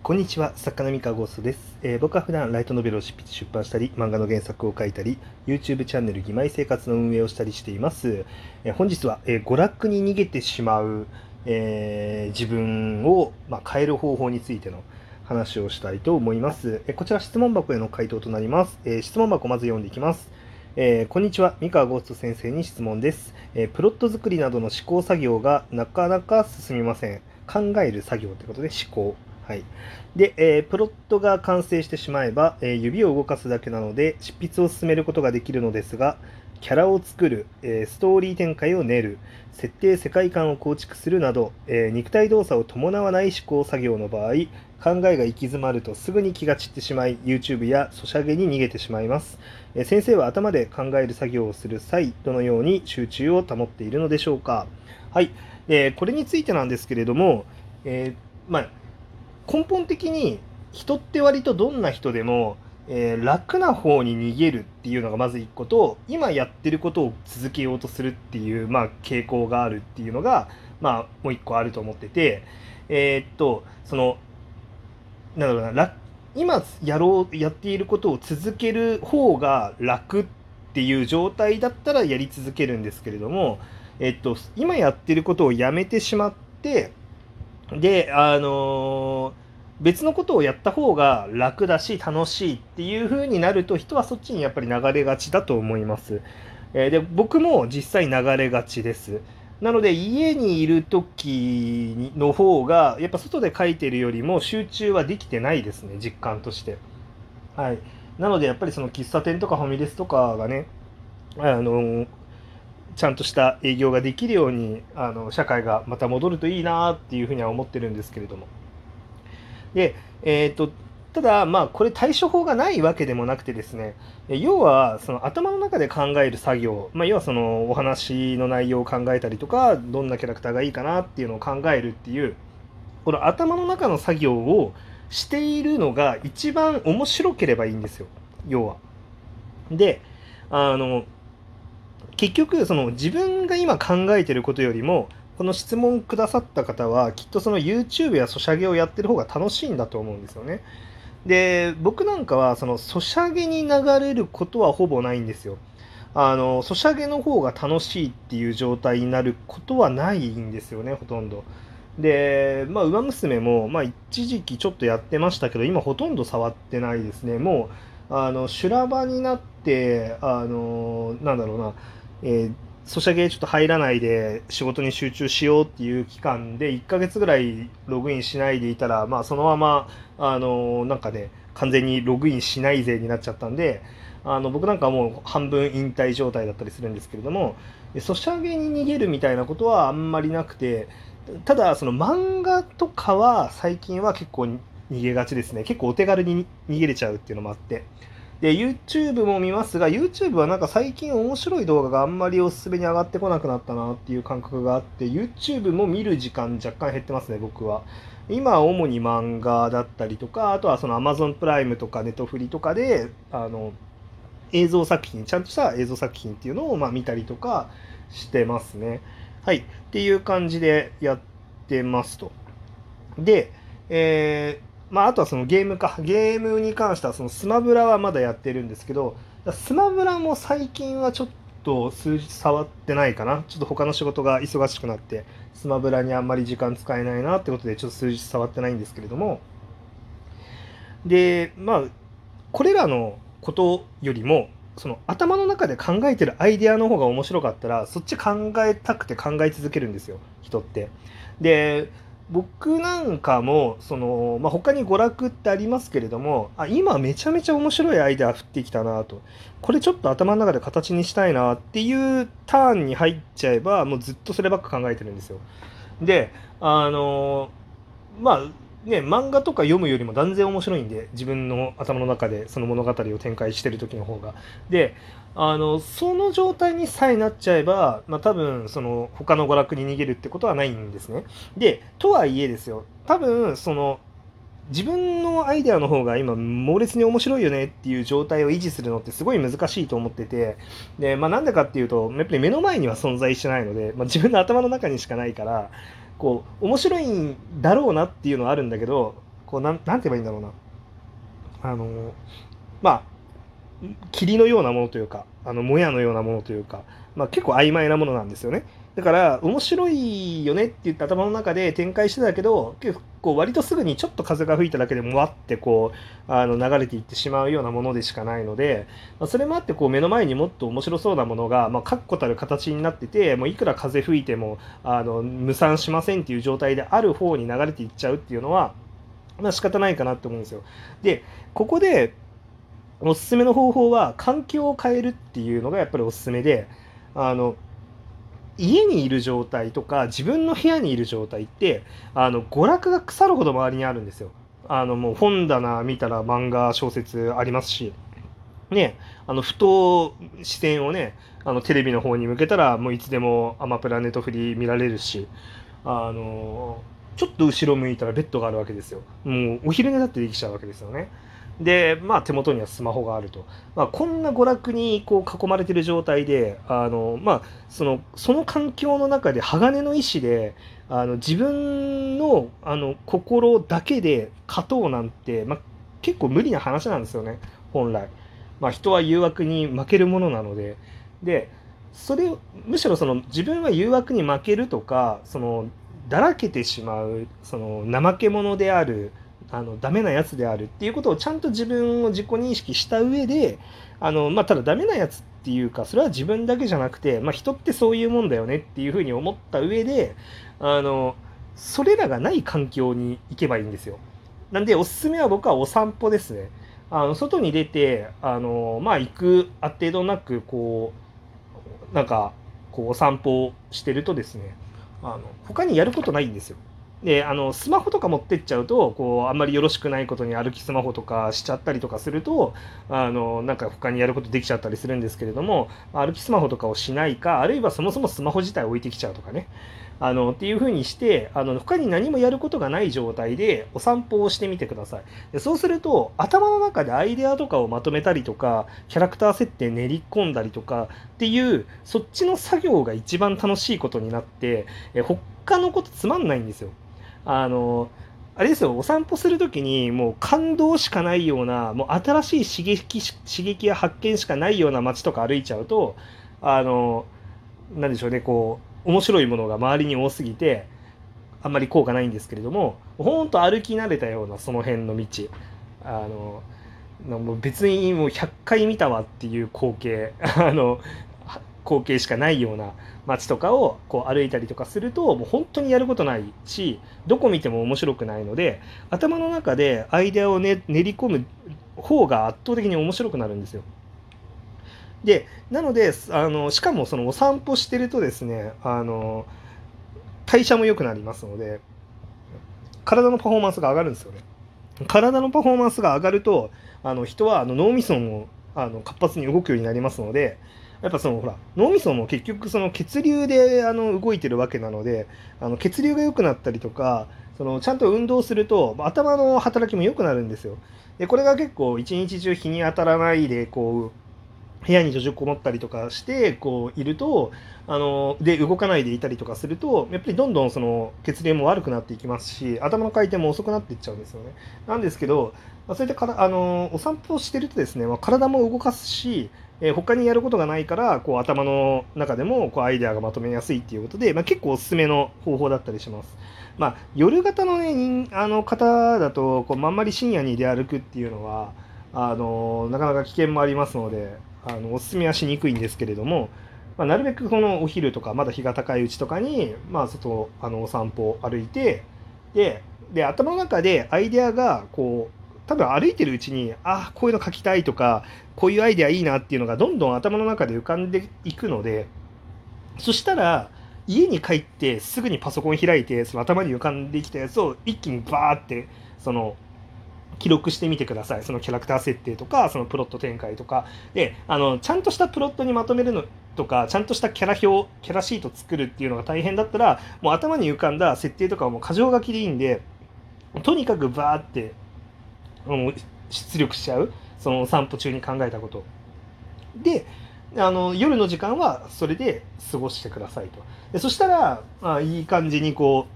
こんにちは、作家の三河ゴーストです、えー僕は普段ライトノベルを執筆出版したり、漫画の原作を書いたり、YouTube チャンネル義妹生活の運営をしたりしています。えー本日は、えー娯楽に逃げてしまう、えー自分を、まあ、変える方法についての話をしたいと思います。えーこちら質問箱への回答となります。えー質問箱まず読んでいきます。えーこんにちは、三河ゴースト先生に質問です、えープロット作りなどの試行作業がなかなか進みません。考える作業ということで思考。はい。で、えープロットが完成してしまえば、えー指を動かすだけなので、執筆を進めることができるのですが、キャラを作る、えーストーリー展開を練る、設定、世界観を構築するなど、え肉体動作を伴わない試行作業の場合、考えが行き詰まるとすぐに気が散ってしまい、YouTube やソシャゲに逃げてしまいます。え先生は頭で考える作業をする際、どのように集中を保っているのでしょうか。はい。えこれについてなんですけれども、えまあ、根本的に人って割とどんな人でも、えー楽な方に逃げるっていうのがまず一個と今やってることを続けようとするっていう、まあ、傾向があるっていうのが、まあ、もう一個あると思っててえーっとそのなんだろうな今やろうやっていることを続ける方が楽っていう状態だったらやり続けるんですけれども、えっと、今やってることをやめてしまってであの別のことをやった方が楽だし楽しいっていう風になると人はそっちにやっぱり流れがちだと思います。えーで僕も実際流れがちです。なので家にいる時の方がやっぱ外で書いてるよりも集中はできてないですね実感として。はい、なのでやっぱりその喫茶店とかファミレスとかがねあのちゃんとした営業ができるようにあの社会がまた戻るといいなっていうふうには思ってるんですけれども。で、えー、とただまあこれ対処法がないわけでもなくてですね要はその頭の中で考える作業、まあ、要はそのお話の内容を考えたりとかどんなキャラクターがいいかなっていうのを考えるっていうこの頭の中の作業をしているのが一番面白ければいいんですよ要は。であの結局その自分が今考えてることよりもこの質問くださった方はきっとその YouTube やソシャゲをやってる方が楽しいんだと思うんですよね。で僕なんかはそのソシャゲに流れることはほぼないんですよ。あのソシャゲの方が楽しいっていう状態になることはないんですよねほとんど。でまあ「ウマ娘も」まあ、一時期ちょっとやってましたけど今ほとんど触ってないですね。もうあの修羅場になってあのなんだろうな、えーソシャゲちょっと入らないで仕事に集中しようっていう期間で1ヶ月ぐらいログインしないでいたら、まあ、そのままあのなんかね完全にログインしないぜになっちゃったんであの僕なんかもう半分引退状態だったりするんですけれどもソシャゲに逃げるみたいなことはあんまりなくてただその漫画とかは最近は結構逃げがちですね結構お手軽に逃げれちゃうっていうのもあって。で YouTube も見ますが YouTube はなんか最近面白い動画があんまりおすすめに上がってこなくなったなっていう感覚があって YouTube も見る時間若干減ってますね僕は。今主に漫画だったりとかあとはその Amazon プライムとかネトフリとかであの映像作品ちゃんとした映像作品っていうのをま見たりとかしてますね。はい。っていう感じでやってますと。でえーまあ、あとはそのゲームか。ゲームに関してはそのスマブラはまだやってるんですけどスマブラも最近はちょっと数日触ってないかな。ちょっと他の仕事が忙しくなってスマブラにあんまり時間使えないなってことでちょっと数日触ってないんですけれども。でまあこれらのことよりもその頭の中で考えてるアイデアの方が面白かったらそっち考えたくて考え続けるんですよ人って。で僕なんかもその、まあ、他に娯楽ってありますけれどもあ今めちゃめちゃ面白いアイデア降ってきたなとこれちょっと頭の中で形にしたいなっていうターンに入っちゃえばもうずっとそればっか考えてるんですよ。であのまあね漫画とか読むよりも断然面白いんで自分の頭の中でその物語を展開してる時の方が。であのその状態にさえなっちゃえば、まあ、多分その他の娯楽に逃げるってことはないんですね。でとはいえですよ多分その自分のアイデアの方が今猛烈に面白いよねっていう状態を維持するのってすごい難しいと思っててで、まあ、なんでかっていうとやっぱり目の前には存在してないので、まあ、自分の頭の中にしかないからこう面白いんだろうなっていうのはあるんだけどこうなんなんて言えばいいんだろうな。あのまあ霧のようなものというかあのもやのようなものというか、まあ、結構曖昧なものなんですよね。だから面白いよねって言って頭の中で展開してたけど結構割とすぐにちょっと風が吹いただけでもわってこうあの流れていってしまうようなものでしかないので、まあ、それもあってこう目の前にもっと面白そうなものが、まあ、確固たる形になっててもういくら風吹いてもあの無産しませんっていう状態である方に流れていっちゃうっていうのはまあ仕方ないかなって思うんですよ。でここでおすすめの方法は環境を変えるっていうのがやっぱりおすすめであの家にいる状態とか自分の部屋にいる状態ってあの娯楽が腐るほど周りにあるんですよ。あのもう本棚見たら漫画小説ありますしねあのふと視線をねあのテレビの方に向けたらもういつでもアマプラネットフリー見られるしあのちょっと後ろ向いたらベッドがあるわけですよ。もうお昼寝だってできちゃうわけですよね。で、まあ、手元にはスマホがあると、まあ、こんな娯楽にこう囲まれてる状態であの、まあ、そのその環境の中で鋼の意志であの自分のあの心だけで勝とうなんて、まあ、結構無理な話なんですよね。本来、まあ、人は誘惑に負けるものなので。でそれむしろその自分は誘惑に負けるとかそのだらけてしまうその怠け者であるあのダメなやつであるっていうことをちゃんと自分を自己認識した上であの、まあ、ただダメなやつっていうかそれは自分だけじゃなくて、まあ、人ってそういうもんだよねっていうふうに思った上であのそれらがない環境に行けばいいんですよ。なんでおすすめは僕はお散歩ですね。あの外に出てあのまあ行くあ程度なくこうなんかこうお散歩してるとですねあの他にやることないんですよ。であのスマホとか持ってっちゃうとこうあんまりよろしくないことに歩きスマホとかしちゃったりとかするとあのなんか他にやることできちゃったりするんですけれども歩きスマホとかをしないかあるいはそもそもスマホ自体置いてきちゃうとかね。あのっていうふうにしてあの他に何もやることがない状態でお散歩をしてみてください。でそうすると頭の中でアイデアとかをまとめたりとかキャラクター設定練り込んだりとかっていうそっちの作業が一番楽しいことになってえ他のことつまんないんですよ。あのあれですよお散歩する時にもう感動しかないようなもう新しい刺激刺激や発見しかないような街とか歩いちゃうとあのなんでしょうねこう面白いものが周りに多すぎてあんまり効果ないんですけれどもほんと歩き慣れたようなその辺の道。あの別にもう100回見たわっていう光景。あの光景しかないような街とかをこう歩いたりとかするともう本当にやることないしどこ見ても面白くないので頭の中でアイデアを、ね、練り込む方が圧倒的に面白くなるんですよ。でなのであのしかもそのお散歩してるとですねあの代謝も良くなりますので体のパフォーマンスが上がるんですよね。体のパフォーマンスが上がるとあの人はあの脳みそもあの活発に動くようになりますのでやっぱそのほら脳みそも結局その血流であの動いてるわけなのであの血流が良くなったりとかそのちゃんと運動すると頭の働きも良くなるんですよ。でこれが結構一日中日に当たらないでこう部屋に閉じこもったりとかしてこういるとあので動かないでいたりとかするとやっぱりどんどんその血流も悪くなっていきますし頭の回転も遅くなっていっちゃうんですよね。なんですけど、そういったからあのお散歩をしてるとですね、まあ、体も動かすしえー、他にやることがないからこう頭の中でもこうアイデアがまとめやすいっていうことで、まあ、結構おすすめの方法だったりします。まあ、夜型の,、ね、あの方だとこうあんまり深夜に出歩くっていうのはあのなかなか危険もありますのであのおすすめはしにくいんですけれども、まあ、なるべくこのお昼とかまだ日が高いうちとかに、まあ、外あのお散歩歩いてでで頭の中でアイデアがこう多分歩いてるうちにああこういうの書きたいとかこういうアイデアいいなっていうのがどんどん頭の中で浮かんでいくのでそしたら家に帰ってすぐにパソコン開いてその頭に浮かんできたやつを一気にバーってその記録してみてください。そのキャラクター設定とかそのプロット展開とか。であのちゃんとしたプロットにまとめるのとかちゃんとしたキャラ表キャラシート作るっていうのが大変だったらもう頭に浮かんだ設定とかはもう箇条書きでいいんでとにかくバーってもう出力しちゃう。その散歩中に考えたこと。であの夜の時間はそれで過ごしてくださいと。でそしたら、まあ、いい感じにこ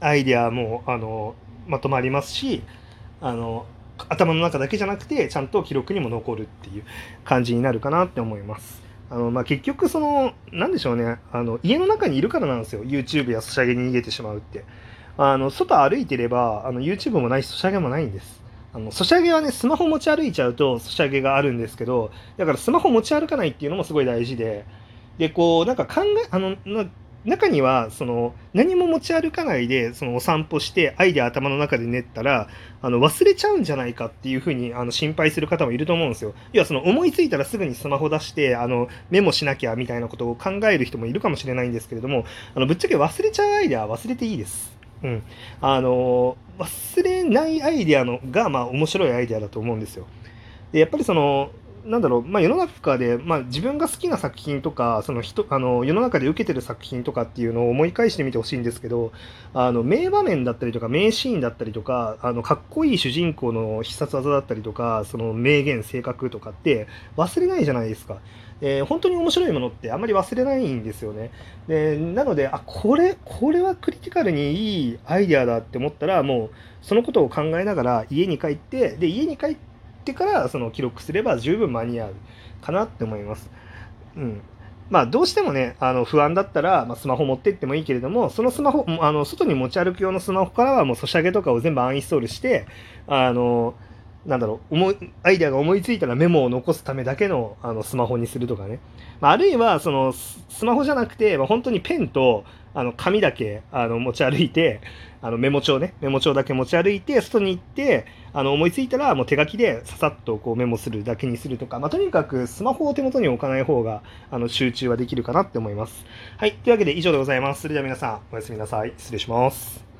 うアイデアもあのまとまりますしあの頭の中だけじゃなくてちゃんと記録にも残るっていう感じになるかなって思います。あのまあ、結局その何でしょうね。あの家の中にいるからなんですよ。YouTube やソシャゲに逃げてしまうって。あの外歩いてればあの YouTube もないしソシャゲもないんですあのソシャゲはねスマホ持ち歩いちゃうとソシャゲがあるんですけどだからスマホ持ち歩かないっていうのもすごい大事ででこうなんか考えあの中にはその何も持ち歩かないでそのお散歩してアイデア頭の中で練ったらあの忘れちゃうんじゃないかっていうふうにあの心配する方もいると思うんですよ。要はその思いついたらすぐにスマホ出してあのメモしなきゃみたいなことを考える人もいるかもしれないんですけれどもあのぶっちゃけ忘れちゃうアイデアは忘れていいです。うん、あの忘れないアイデアのが、まあ、面白いアイデアだと思うんですよ。でやっぱりそのなんだろう、まあ、世の中で、まあ、自分が好きな作品とかその人あの世の中で受けてる作品とかっていうのを思い返してみてほしいんですけどあの名場面だったりとか名シーンだったりとかあのかっこいい主人公の必殺技だったりとかその名言性格とかって忘れないじゃないですか。えー、本当に面白いものってあんまり忘れないんですよね。でなのであこれこれはクリティカルにいいアイデアだって思ったらもうそのことを考えながら家に帰ってで家に帰ってからその記録すれば十分間に合うかなって思います。うんまあ、どうしてもね、あの不安だったら、まあ、スマホ持ってってもいいけれども、そのスマホ、あの外に持ち歩く用のスマホからはもうソシャゲとかを全部アンインストールして、あの、なんだろう思いアイデアが思いついたらメモを残すためだけのあのスマホにするとかね、まあ、あるいはそのスマホじゃなくて、まあ、本当にペンとあの紙だけあの持ち歩いてあのメモ帳ねメモ帳だけ持ち歩いて外に行ってあの思いついたらもう手書きでささっとこうメモするだけにするとか、まあ、とにかくスマホを手元に置かない方があの集中はできるかなって思います。はい。というわけで以上でございます。それでは皆さんおやすみなさい。失礼します。